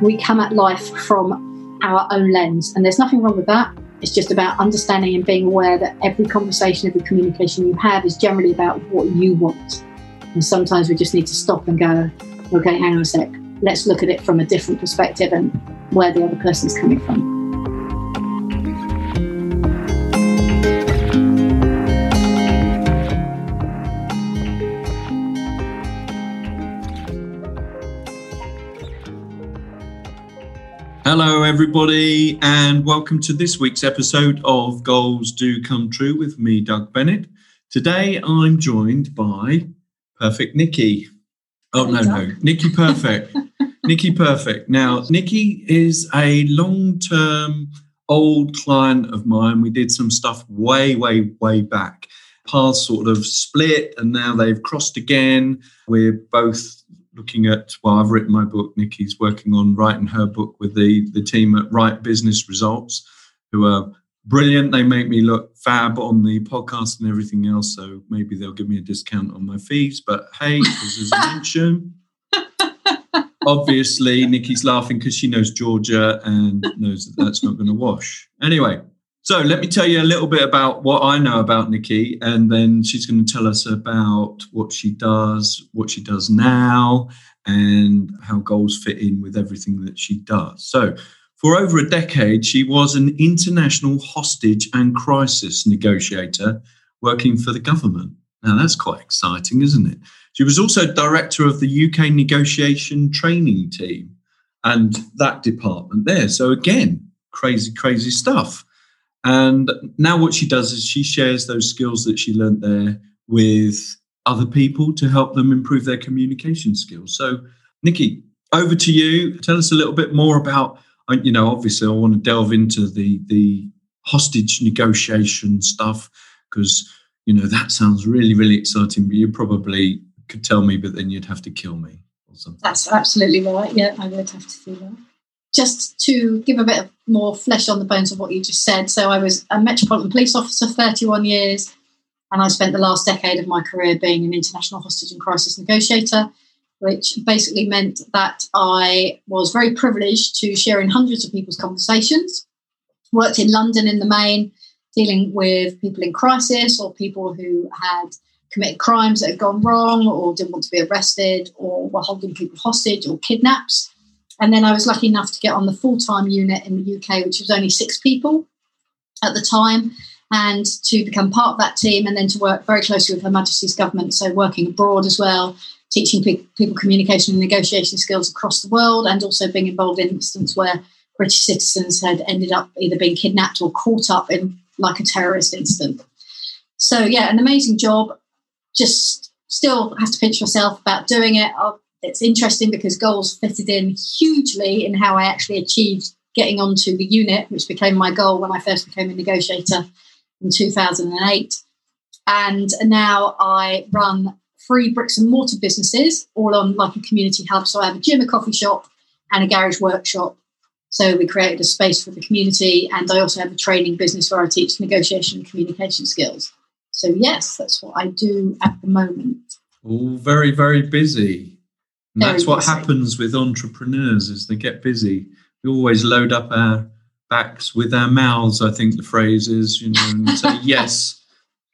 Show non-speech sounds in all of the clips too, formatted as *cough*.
we come at life from our own lens, and there's nothing wrong with that. It's just about understanding and being aware that every conversation, every communication you have is generally about what you want. And sometimes we just need to stop and go, okay, hang on a sec, let's look at it from a different perspective and where the other person's coming from. Everybody, and welcome to this week's episode of Goals Do Come True with me, Doug Bennett. Today, I'm joined by Perfect Nicky. Oh, no, no, Nicky Perfect. *laughs* Nicky Perfect. Now, Nicky is a long term old client of mine. We did some stuff way, way, way back. Paths sort of split and now they've crossed again. We're both looking at well i've written my book nicky's working on writing her book with the the team at write business results who are brilliant. They make me look fab on the podcast and everything else so maybe they'll give me a discount on my fees but hey this is a mention. *laughs* Obviously nicky's laughing because she knows georgia and knows that that's not going to wash. Anyway so let me tell you a little bit about what I know about Nicky, and then she's going to tell us about what she does, what she does now, and how goals fit in with everything that she does. So, for over a decade, she was an international hostage and crisis negotiator working for the government. Now, that's quite exciting, isn't it? She was also director of the UK negotiation training team and that department there. So, again, crazy, crazy stuff. And now what she does is she shares those skills that she learned there with other people to help them improve their communication skills. So, Nicky, over to you. Tell us a little bit more about, uh, you know, obviously I want to delve into the the hostage negotiation stuff because you know that sounds really really exciting. But you probably could tell me, but then you'd have to kill me or something. That's absolutely right. Yeah, I would have to do that just to give a bit more flesh on the bones of what you just said. So I was a Metropolitan Police officer, 31 years, and I spent the last decade of my career being an international hostage and crisis negotiator, which basically meant that I was very privileged to share in hundreds of people's conversations. Worked in London in the main, dealing with people in crisis or people who had committed crimes that had gone wrong or didn't want to be arrested or were holding people hostage or kidnaps. And then I was lucky enough to get on the full time unit in the UK, which was only six people at the time, and to become part of that team and then to work very closely with Her Majesty's government. So, working abroad as well, teaching pe- people communication and negotiation skills across the world, and also being involved in instances where British citizens had ended up either being kidnapped or caught up in like a terrorist incident. So, yeah, an amazing job. Just still have to pinch myself about doing it. I'll it's interesting because goals fitted in hugely in how I actually achieved getting onto the unit, which became my goal when I first became a negotiator in 2008. And now I run three bricks and mortar businesses, all on like a community hub. So I have a gym, a coffee shop, and a garage workshop. So we created a space for the community, and I also have a training business where I teach negotiation and communication skills. So yes, that's what I do at the moment. All very, very busy. And that's what happens with entrepreneurs is they get busy. We always load up our backs with our mouths, I think the phrase is, you know, and say *laughs* yes,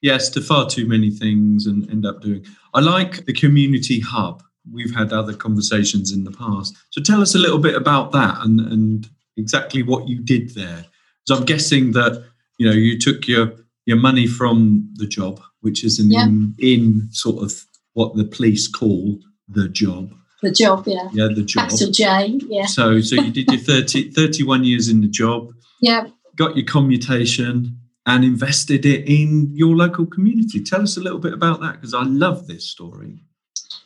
yes to far too many things and end up doing. I like the community hub. We've had other conversations in the past. So tell us a little bit about that and, and exactly what you did there. So I'm guessing that, you know, you took your your money from the job, which is in, yeah. in, in sort of what the police call the job the job, yeah. Yeah, the job. Capital J, yeah. So, so you did your 30, *laughs* 31 years in the job. Yeah. Got your commutation and invested it in your local community. Tell us a little bit about that because I love this story.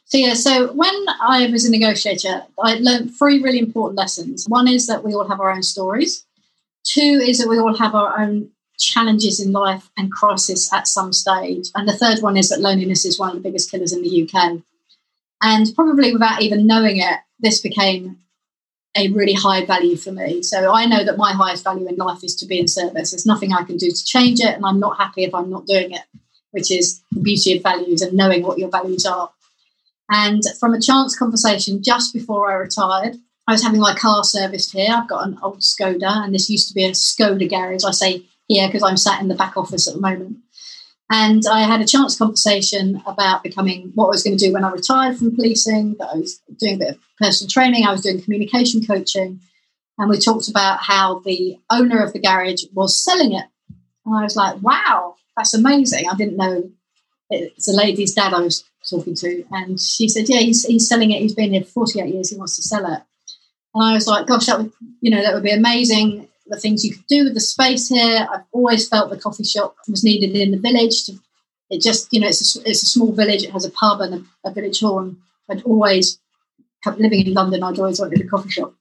So yeah, so when I was a negotiator, I learned three really important lessons. One is that we all have our own stories. Two is that we all have our own challenges in life and crisis at some stage. And the third one is that loneliness is one of the biggest killers in the UK. And probably without even knowing it, this became a really high value for me. So I know that my highest value in life is to be in service. There's nothing I can do to change it, and I'm not happy if I'm not doing it, which is the beauty of values and knowing what your values are. And from a chance conversation just before I retired, I was having my car serviced here. I've got an old Skoda, and this used to be a Skoda garage. I say here because I'm sat in the back office at the moment. And I had a chance conversation about becoming what I was going to do when I retired from policing, that I was doing a bit of personal training, I was doing communication coaching. And we talked about how the owner of the garage was selling it. And I was like, wow, that's amazing. I didn't know it's a lady's dad I was talking to. And she said, yeah, he's, he's selling it. He's been here for 48 years. He wants to sell it. And I was like, gosh, that would, you know, that would be amazing the things you could do with the space here. I've always felt the coffee shop was needed in the village. To, it just, you know, it's a, it's a small village. It has a pub and a, a village hall. And I'd always, living in London, I'd always wanted a coffee shop.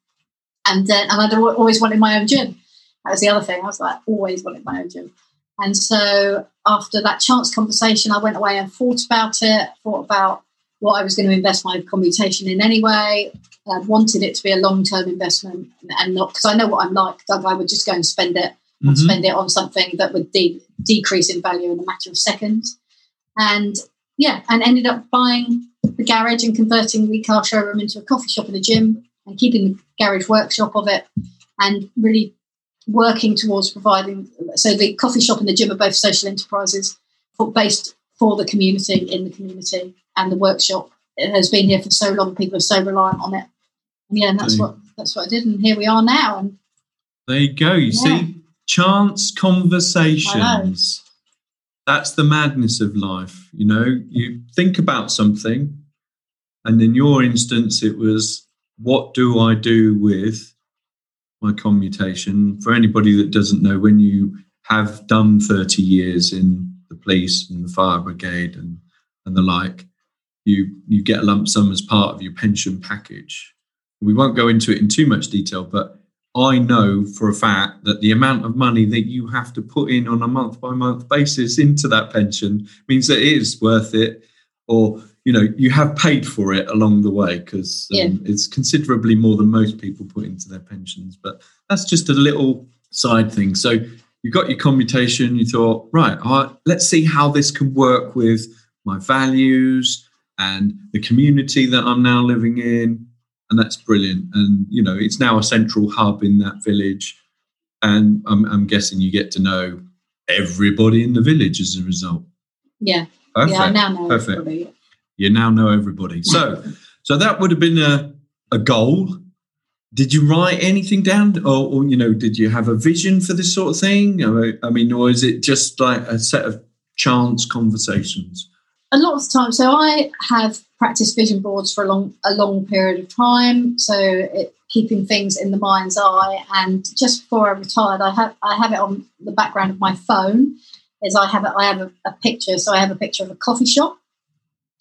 And, uh, and I'd always wanted my own gym. That was the other thing. I was like, always wanted my own gym. And so after that chance conversation, I went away and thought about it, thought about what I was going to invest my commutation in anyway, I wanted it to be a long term investment and not because I know what I'm like. Doug, I would just go and spend it mm-hmm. and spend it on something that would de- decrease in value in a matter of seconds. And yeah, and ended up buying the garage and converting the car showroom into a coffee shop and a gym and keeping the garage workshop of it and really working towards providing. So the coffee shop and the gym are both social enterprises based for the community in the community and the workshop it has been here for so long. People are so reliant on it yeah, and that's what that's what I did, and here we are now. And there you go. You yeah. see, chance conversations. That's the madness of life. You know, you think about something, and in your instance, it was, what do I do with my commutation? For anybody that doesn't know, when you have done 30 years in the police and the fire brigade and, and the like, you you get a lump sum as part of your pension package we won't go into it in too much detail, but I know for a fact that the amount of money that you have to put in on a month by month basis into that pension means that it is worth it, or you know you have paid for it along the way because um, yeah. it's considerably more than most people put into their pensions. But that's just a little side thing. So you got your commutation. You thought, right, right let's see how this can work with my values and the community that I'm now living in and that's brilliant. And you know, it's now a central hub in that village, and I'm, I'm guessing you get to know everybody in the village as a result. Yeah, Perfect. yeah, I now know Perfect. everybody. You now know everybody. So, so that would have been a a goal. Did you write anything down, or, or you know, did you have a vision for this sort of thing? I mean, or is it just like a set of chance conversations? a lot of the time. So I have practiced vision boards for a long a long period of time. So it, keeping things in the mind's eye. And just before I retired, I have I have it on the background of my phone. Is I have a, I have a, a picture. So I have a picture of a coffee shop.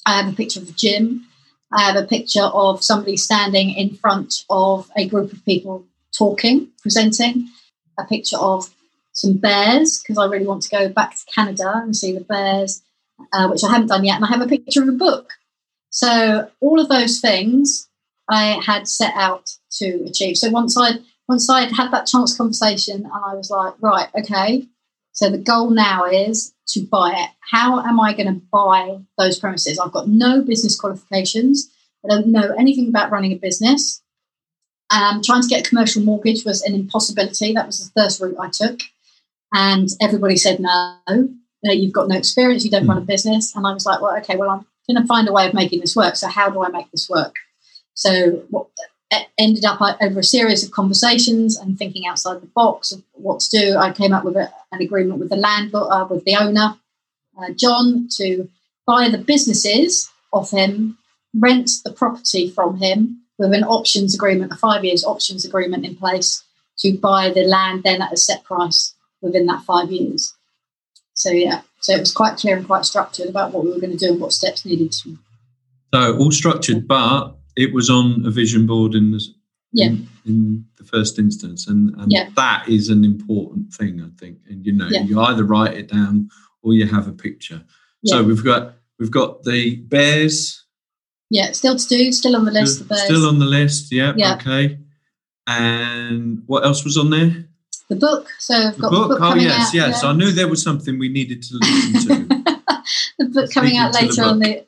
I have a picture of a gym. I have a picture of somebody standing in front of a group of people talking, presenting. A picture of some bears because I really want to go back to Canada and see the bears uh, which I haven't done yet, and I have a picture of a book. So all of those things I had set out to achieve. So once I once I'd had that chance conversation, and I was like, right, okay. So the goal now is to buy it. How am I going to buy those premises? I've got no business qualifications. I don't know anything about running a business. Um, trying to get a commercial mortgage was an impossibility. That was the first route I took. And everybody said no you've got no experience, you don't mm. run a hmm. business. And I was like, well, okay, well, I'm going to find a way of making this work. So how do I make this work? So what ended up uh, over a series of conversations and thinking outside the box of what to do. I came up with a, an agreement with the landlord, uh, with the owner, uh, John, to buy the businesses off him, rent the property from him with an options agreement, a five years options agreement in place to buy the land then at a set price within that five years. So yeah, so it was quite clear and quite structured about what we were going to do and what steps needed to. So all structured, but it was on a vision board in the yeah. in, in the first instance, and, and yeah. that is an important thing, I think. And you know, yeah. you either write it down or you have a picture. So we've got we've got the bears. Yeah, still to do, still on the list. Still, the bears. still on the list. Yeah, yeah. Okay. And what else was on there? The book. So I've got the book. The book oh yes, out, yes. Yeah. I knew there was something we needed to listen to. *laughs* the book coming out later on the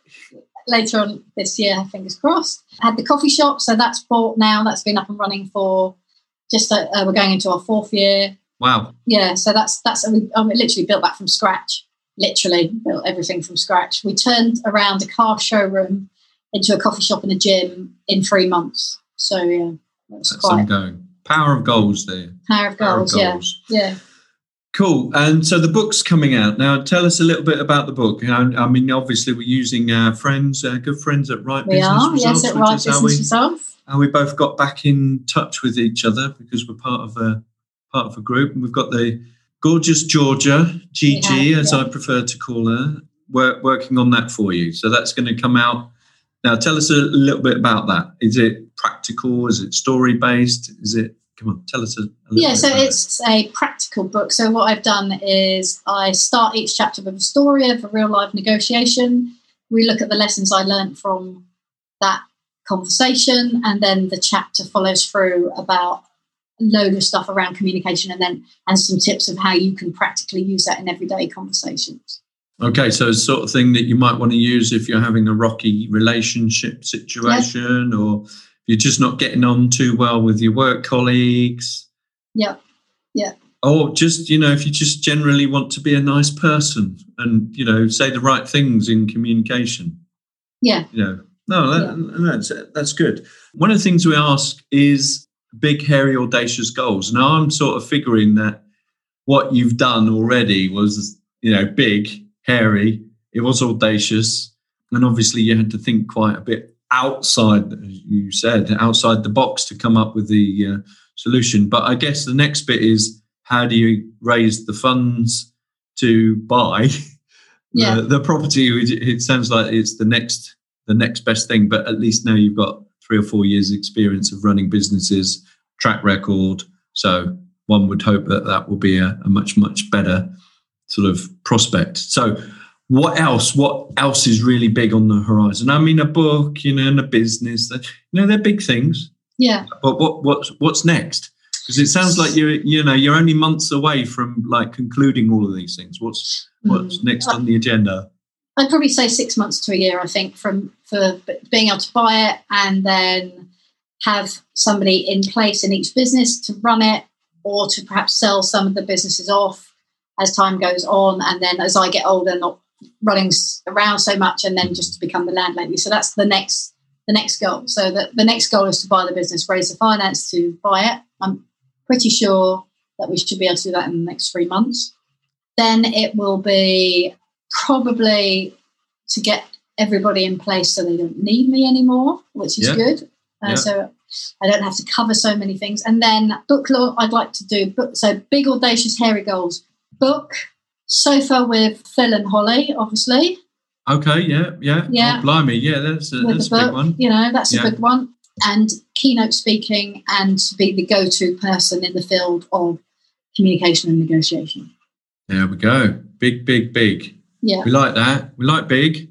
later on this year, fingers crossed. Had the coffee shop, so that's bought now. That's been up and running for just uh, uh we're going into our fourth year. Wow. Yeah, so that's that's we, um, literally built that from scratch. Literally built everything from scratch. We turned around a car showroom into a coffee shop and a gym in three months. So yeah, that's, that's quite ongoing. Power of goals there. Power of goals. Power of goals. Yeah, yeah. Cool. And so the book's coming out now. Tell us a little bit about the book. I, I mean, obviously, we're using our friends, uh, good friends at Write we Business are, Results. Yes, at Write Business we, Results. And we both got back in touch with each other because we're part of a part of a group, and we've got the gorgeous Georgia GG, have, as yeah. I prefer to call her, work, working on that for you. So that's going to come out now. Tell us a little bit about that. Is it practical? Is it story based? Is it come on, tell us a, a yeah. so it's it. a practical book. So what I've done is I start each chapter with a story of a real life negotiation. We look at the lessons I learned from that conversation, and then the chapter follows through about a load of stuff around communication, and then and some tips of how you can practically use that in everyday conversations. Okay, so it's sort of thing that you might want to use if you're having a rocky relationship situation or you're just not getting on too well with your work colleagues. Yeah. Yeah. Or just, you know, if you just generally want to be a nice person and, you know, say the right things in communication. Yeah. You know, no, that, yeah. that's, that's good. One of the things we ask is big, hairy, audacious goals. Now, I'm sort of figuring that what you've done already was, you know, big, hairy, it was audacious. And obviously, you had to think quite a bit outside, as you said, outside the box to come up with the uh, solution. But I guess the next bit is how do you raise the funds to buy *laughs* yeah. the, the property? It sounds like it's the next the next best thing, but at least now you've got three or four years experience of running businesses, track record. So one would hope that that will be a, a much much better sort of prospect. So what else? What else is really big on the horizon? I mean, a book, you know, and a business. You know, they're big things. Yeah. But what what's what's next? Because it sounds like you're you know you're only months away from like concluding all of these things. What's what's mm. next on the agenda? I'd probably say six months to a year. I think from for being able to buy it and then have somebody in place in each business to run it, or to perhaps sell some of the businesses off as time goes on, and then as I get older, not running around so much and then just to become the landlady. So that's the next the next goal. So the, the next goal is to buy the business, raise the finance to buy it. I'm pretty sure that we should be able to do that in the next three months. Then it will be probably to get everybody in place so they don't need me anymore, which is yeah. good. Uh, yeah. So I don't have to cover so many things. And then book law, I'd like to do book. So big, audacious, hairy goals. Book sofa with Phil and Holly, obviously. Okay, yeah, yeah. Oh, yeah. Oh, blimey, yeah, that's a, that's a book, big one. You know, that's yeah. a big one. And keynote speaking and to be the go to person in the field of communication and negotiation. There we go. Big, big, big. Yeah. We like that. We like big.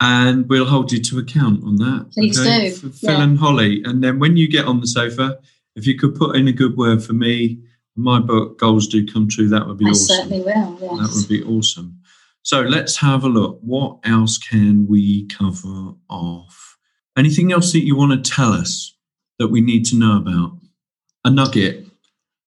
And we'll hold you to account on that. Please okay? do. For Phil yeah. and Holly. And then when you get on the sofa, if you could put in a good word for me my book, goals do come true. That would be I awesome. certainly will. Yes. That would be awesome. So let's have a look. What else can we cover off? Anything else that you want to tell us that we need to know about? A nugget,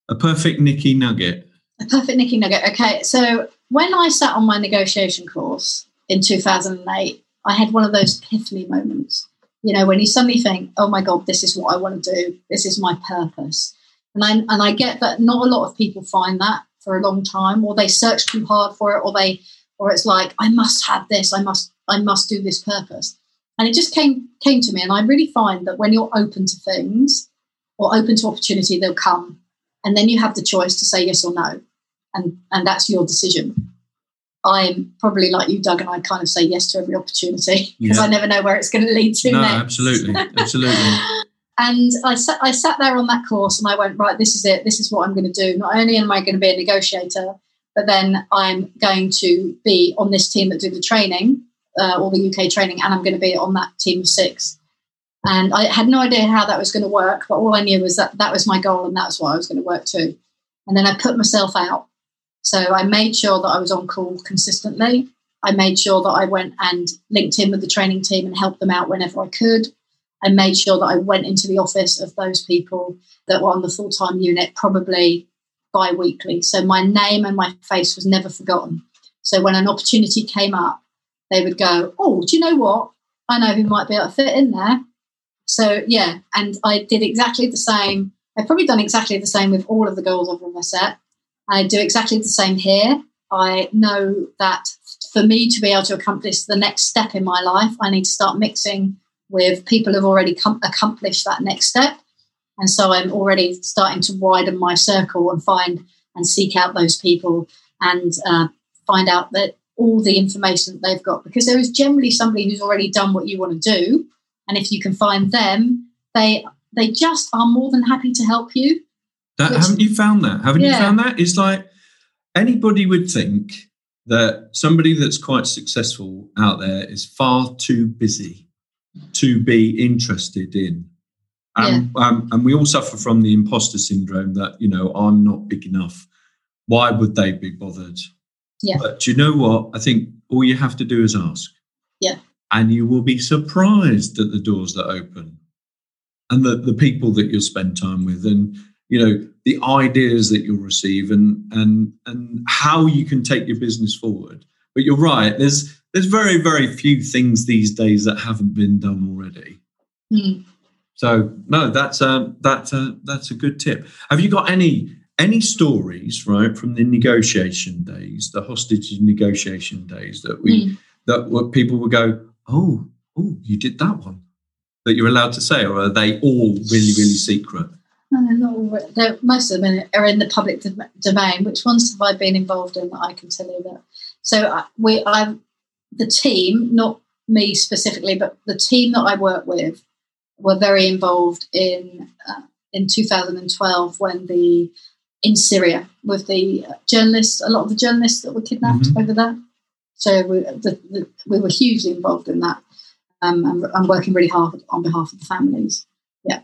a perfect Nicky nugget. A perfect Nicky nugget. Okay, so when I sat on my negotiation course in 2008, I had one of those epiphany moments. You know, when you suddenly think, oh my God, this is what I want to do, this is my purpose. And I, and I get that not a lot of people find that for a long time, or they search too hard for it, or they, or it's like I must have this, I must, I must do this purpose. And it just came came to me, and I really find that when you're open to things or open to opportunity, they'll come, and then you have the choice to say yes or no, and and that's your decision. I'm probably like you, Doug, and I kind of say yes to every opportunity *laughs* because yeah. I never know where it's going to lead to. No, next. absolutely, absolutely. *laughs* And I sat, I sat there on that course and I went, right, this is it. This is what I'm going to do. Not only am I going to be a negotiator, but then I'm going to be on this team that do the training, uh, all the UK training, and I'm going to be on that team of six. And I had no idea how that was going to work, but all I knew was that that was my goal and that's what I was going to work to. And then I put myself out. So I made sure that I was on call consistently. I made sure that I went and linked in with the training team and helped them out whenever I could. I made sure that I went into the office of those people that were on the full time unit, probably bi weekly. So my name and my face was never forgotten. So when an opportunity came up, they would go, Oh, do you know what? I know who might be able to fit in there. So yeah, and I did exactly the same. I've probably done exactly the same with all of the girls I've ever set. I do exactly the same here. I know that for me to be able to accomplish the next step in my life, I need to start mixing with people who've already com- accomplished that next step. And so I'm already starting to widen my circle and find and seek out those people and uh, find out that all the information that they've got, because there is generally somebody who's already done what you want to do. And if you can find them, they they just are more than happy to help you. That, haven't you found that? Haven't yeah. you found that? It's like anybody would think that somebody that's quite successful out there is far too busy to be interested in. Um, yeah. um, and we all suffer from the imposter syndrome that, you know, I'm not big enough. Why would they be bothered? Yeah. But you know what? I think all you have to do is ask. Yeah. And you will be surprised at the doors that open and the, the people that you'll spend time with and, you know, the ideas that you'll receive and and and how you can take your business forward. But you're right. There's there's very very few things these days that haven't been done already. Mm. So no, that's a that's a that's a good tip. Have you got any any stories right from the negotiation days, the hostage negotiation days that we mm. that what people would go, oh oh you did that one that you're allowed to say, or are they all really really secret? No, they're not all. They're, most of them are in the public domain. Which ones have I been involved in that I can tell you that? So uh, we, I, the team, not me specifically, but the team that I work with, were very involved in uh, in 2012 when the in Syria with the journalists, a lot of the journalists that were kidnapped mm-hmm. over there. So we, the, the, we were hugely involved in that um, and, and working really hard on behalf of the families. Yeah.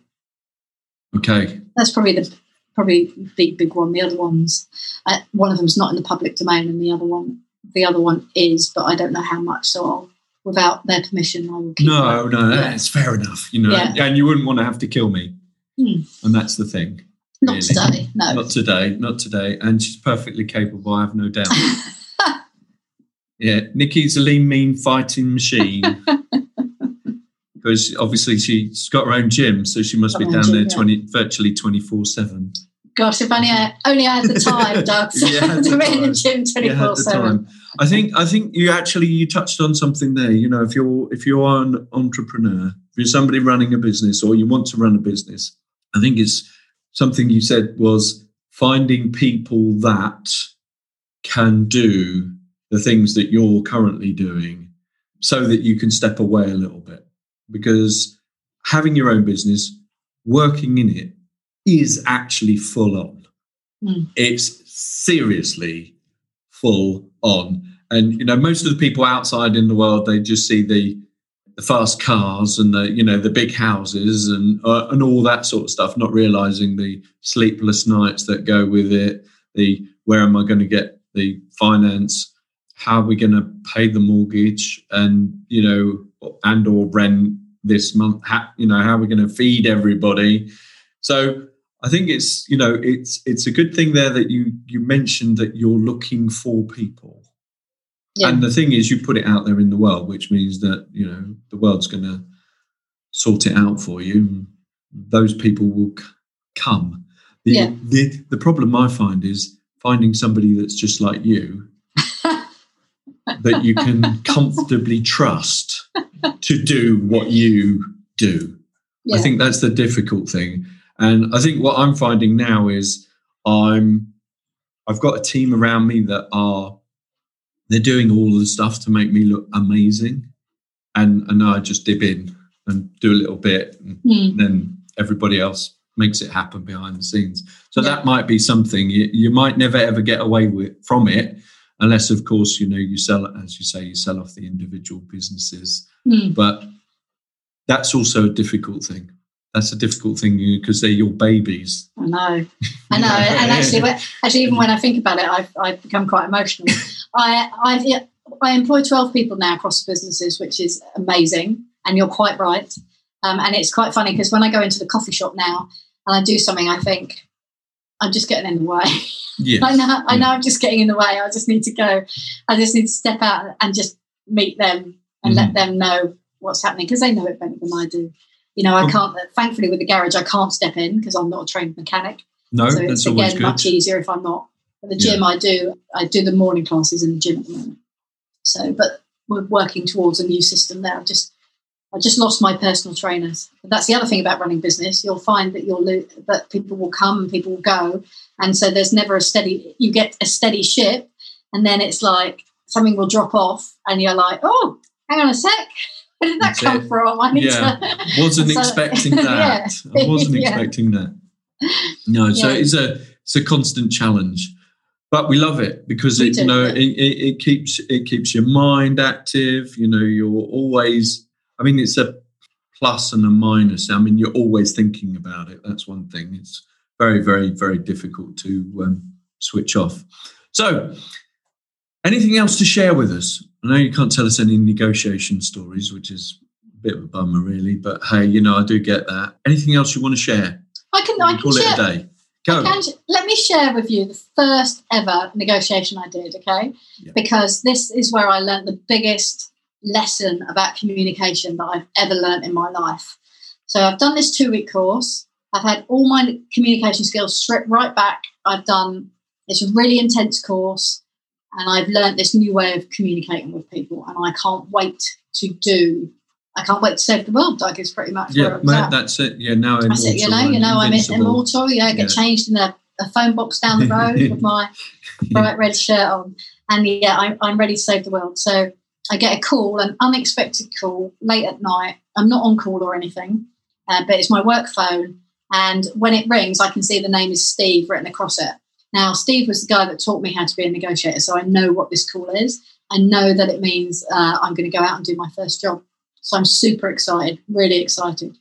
Okay. That's probably the probably big big one. The other ones, uh, one of them's not in the public domain, and the other one, the other one is, but I don't know how much. So I'll, without their permission, I will. Keep no, that. no, yeah. that's fair enough. You know, yeah. and you wouldn't want to have to kill me, hmm. and that's the thing. Not really. today, no. Not today, not today. And she's perfectly capable. I have no doubt. *laughs* yeah, Nicky's a lean, mean fighting machine. *laughs* because obviously she's got her own gym, so she must got be down gym, there twenty yeah. virtually twenty four seven. Gosh, if only I only I had the *laughs* time, Doug, to be in the gym twenty four seven. I think I think you actually you touched on something there. You know, if you're if you're an entrepreneur, if you're somebody running a business or you want to run a business, I think it's something you said was finding people that can do the things that you're currently doing so that you can step away a little bit because having your own business, working in it, is actually full on. Mm. It's seriously full on. And you know, most of the people outside in the world, they just see the the fast cars and the you know the big houses and uh, and all that sort of stuff, not realizing the sleepless nights that go with it. The where am I going to get the finance? How are we going to pay the mortgage? And you know, and or rent this month how, you know how are we going to feed everybody so i think it's you know it's it's a good thing there that you you mentioned that you're looking for people yeah. and the thing is you put it out there in the world which means that you know the world's going to sort it out for you those people will c- come the, yeah. the the problem i find is finding somebody that's just like you that you can *laughs* comfortably trust to do what you do. Yeah. I think that's the difficult thing. And I think what I'm finding now is I'm I've got a team around me that are they're doing all the stuff to make me look amazing. And and I just dip in and do a little bit and mm. then everybody else makes it happen behind the scenes. So yeah. that might be something you, you might never ever get away with from it unless of course you know you sell as you say you sell off the individual businesses mm. but that's also a difficult thing that's a difficult thing because they're your babies i know *laughs* i know and actually actually even when i think about it i've, I've become quite emotional *laughs* i i've I employ 12 people now across businesses, which is amazing. And you're quite right. Um, and it's quite funny because when I go into the coffee shop now and I do something, I think I'm just getting in the way. Yes. *laughs* I know, I know, I'm just getting in the way. I just need to go. I just need to step out and just meet them and Mhm. let them know what's happening because they know it better than I do. You know, I can't. Thankfully, with the garage, I can't step in because I'm not a trained mechanic. No, so that's it's always again much easier if I'm not. At the Yeah. gym, I do. I do the morning classes in the gym at the moment. So, but we're working towards a new system there. I've just, I just lost my personal trainers. But that's the other thing about running business. You'll find that you'll lo- that people will come and people will go, and so there's never a steady. You get a steady ship, and then it's like something will drop off, and you're like, oh, hang on a sec. Where did that That's come it. from? I Yeah. to. wasn't *laughs* So- expecting *laughs* that. Yeah. I wasn't *laughs* Yeah. expecting that. No, so it's a it's a constant challenge, but we love it because We it do, you know it, it, it keeps it keeps your mind active. You know, you're always. I mean, it's a plus and a minus. I mean, you're always thinking about it. That's one thing. It's very, very, very difficult to um, switch off. So, anything else to share with us? I know you can't tell us any negotiation stories, which is a bit of a bummer, really. But hey, you know, I do get that. Anything else you want to share? I can. I can Call share. it a day. Go. Can, let me share with you the first ever negotiation I did, okay? Yeah. Because this is where I learned the biggest lesson about communication that I've ever learned in my life. So I've done this two week course. I've had all my communication skills stripped right back. I've done this really intense course and I've learned this new way of communicating with people. And I can't wait to do, I can't wait to save the world, Doug, is pretty much Yeah, I was mate, at. that's it. Yeah, now That's it, you know, you know, I'm immortal. Yeah, I get Yeah. changed in a, a phone box down the *laughs* road with my *laughs* bright red shirt on, and yeah, I'm, I'm ready to save the world. So I get a call, an unexpected call late at night. I'm not on call or anything, uh, but it's my work phone, and when it rings, I can see the name is Steve written across it. Now, Steve was the guy that taught me how to be a negotiator, so I know what this call is. I know that it means uh, I'm going to go out and do my first job. So I'm super excited, really excited.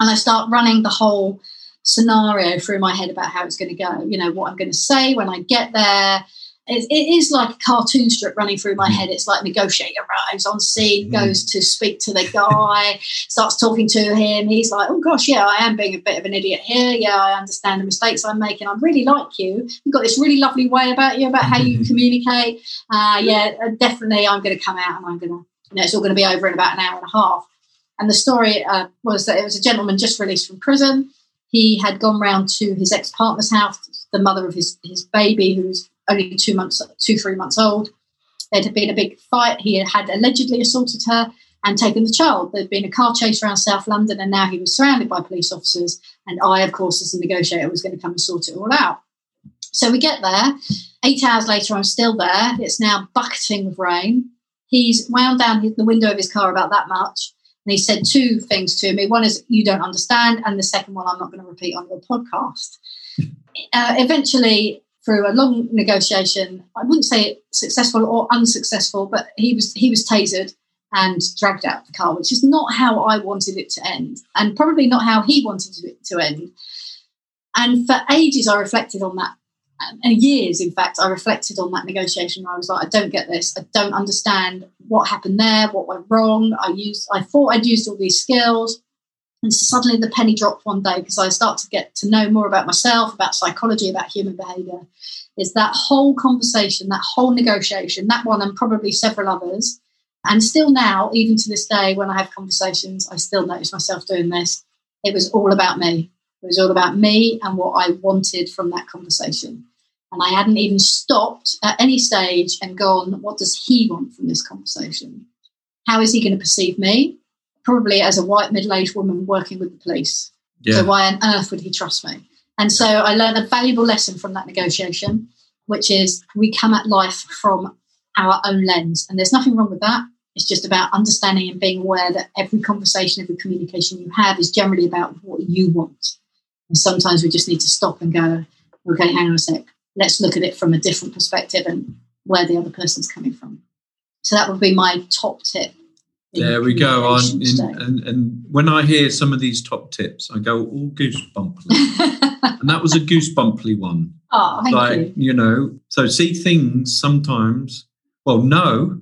And I start running the whole scenario through my head about how it's going to go, you know, what I'm going to say when I get there. It, it is like a cartoon strip running through my head. It's like negotiator arrives on scene, Mhm. goes to speak to the guy, starts talking to him. He's like, oh gosh, yeah, I am being a bit of an idiot here. Yeah, I understand the mistakes I'm making. I really like you. You've got this really lovely way about you, about how you communicate. Uh, yeah, uh, definitely I'm going to come out and I'm going to, you know, it's all going to be over in about an hour and a half. And the story uh, was that it was a gentleman just released from prison. He had gone round to his ex partner's house, the mother of his, his baby, who was only two months, two, three months old. There'd been a big fight. He had allegedly assaulted her and taken the child. There'd been a car chase around South London, and now he was surrounded by police officers. And I, of course, as a negotiator, was going to come and sort it all out. So we get there. Eight hours later, I'm still there. It's now bucketing with rain. He's wound down the window of his car about that much. And he said two things to me. One is, you don't understand. And the second one, I'm not going to repeat on your podcast. Uh, eventually, through a long negotiation, I wouldn't say it successful or unsuccessful, but he was he was tasered and dragged out of the car, which is not how I wanted it to end, and probably not how he wanted it to end. And for ages, I reflected on that, um, and years, in fact, I reflected on that negotiation. I was like, I don't get this. I don't understand what happened there, what went wrong. I used, I thought I'd used all these skills, and suddenly the penny dropped one day because I started to get to know more about myself, about psychology, about human behaviour. Is that whole conversation, that whole negotiation, that one, and probably several others. And still now, even to this day, when I have conversations, I still notice myself doing this. It was all about me. It was all about me and what I wanted from that conversation. And I hadn't even stopped at any stage and gone, what does he want from this conversation? How is he going to perceive me? Probably as a white middle aged woman working with the police. Yeah. So why on earth would he trust me? And so I learned a valuable lesson from that negotiation, which is we come at life from our own lens. And there's nothing wrong with that. It's just about understanding and being aware that every conversation, every communication you have is generally about what you want. And sometimes we just need to stop and go, okay, hang on a sec. Let's look at it from a different perspective and where the other person's coming from. So that would be my top tip. There we go. On in, and, and when I hear some of these top tips, I go all goosebumply, *laughs* and that was a goosebumply one. oh, thank like you. you know, so see things sometimes. Well, know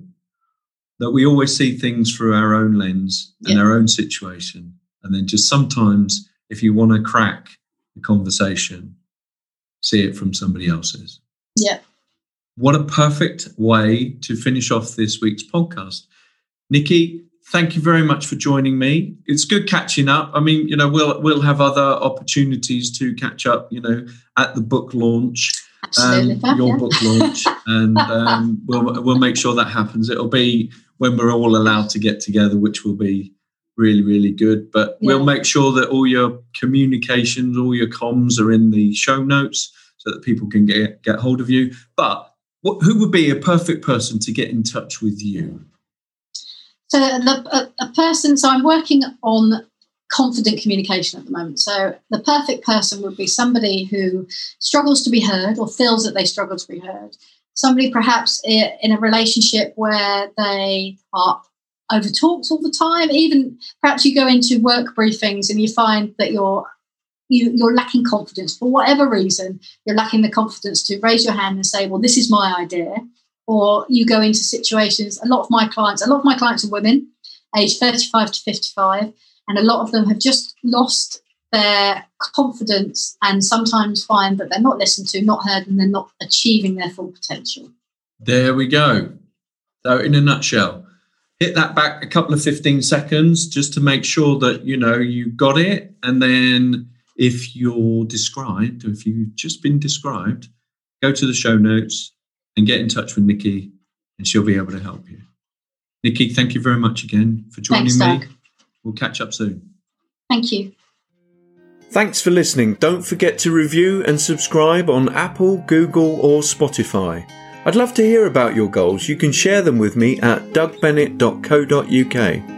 that we always see things through our own lens and Yeah. our own situation. And then just sometimes, if you want to crack the conversation, see it from somebody else's. Yeah. What a perfect way to finish off this week's podcast. Nicky, thank you very much for joining me. It's good catching up. I mean, you know, we'll we'll have other opportunities to catch up, you know, at the book launch Absolutely. um, your yeah. book launch, *laughs* and um, we'll we'll make sure that happens. It'll be when we're all allowed to get together, which will be really really good. But we'll make sure that all your communications, all your comms are in the show notes, so that people can get get hold of you. But what, who would be a perfect person to get in touch with you? So the, a, a person. So I'm working on confident communication at the moment. So the perfect person would be somebody who struggles to be heard or feels that they struggle to be heard. Somebody perhaps in a relationship where they are overtalked all the time. Even perhaps you go into work briefings and you find that you're you, you're lacking confidence for whatever reason. You're lacking the confidence to raise your hand and say, "Well, this is my idea." Or you go into situations. A lot of my clients, a lot of my clients are women, aged 35 to 55, and a lot of them have just lost their confidence and sometimes find that they're not listened to, not heard, and they're not achieving their full potential. There we go. So, in a nutshell, hit that back a couple of 15 seconds just to make sure that you know you got it. And then, if you're described, or if you've just been described, go to the show notes and get in touch with Nicky, and she'll be able to help you. Nicky, thank you very much again for joining Thanks, me. Doug. We'll catch up soon. Thank you. Thanks for listening. Don't forget to review and subscribe on Apple, Google, or Spotify. I'd love to hear about your goals. You can share them with me at dougbennett.co.uk.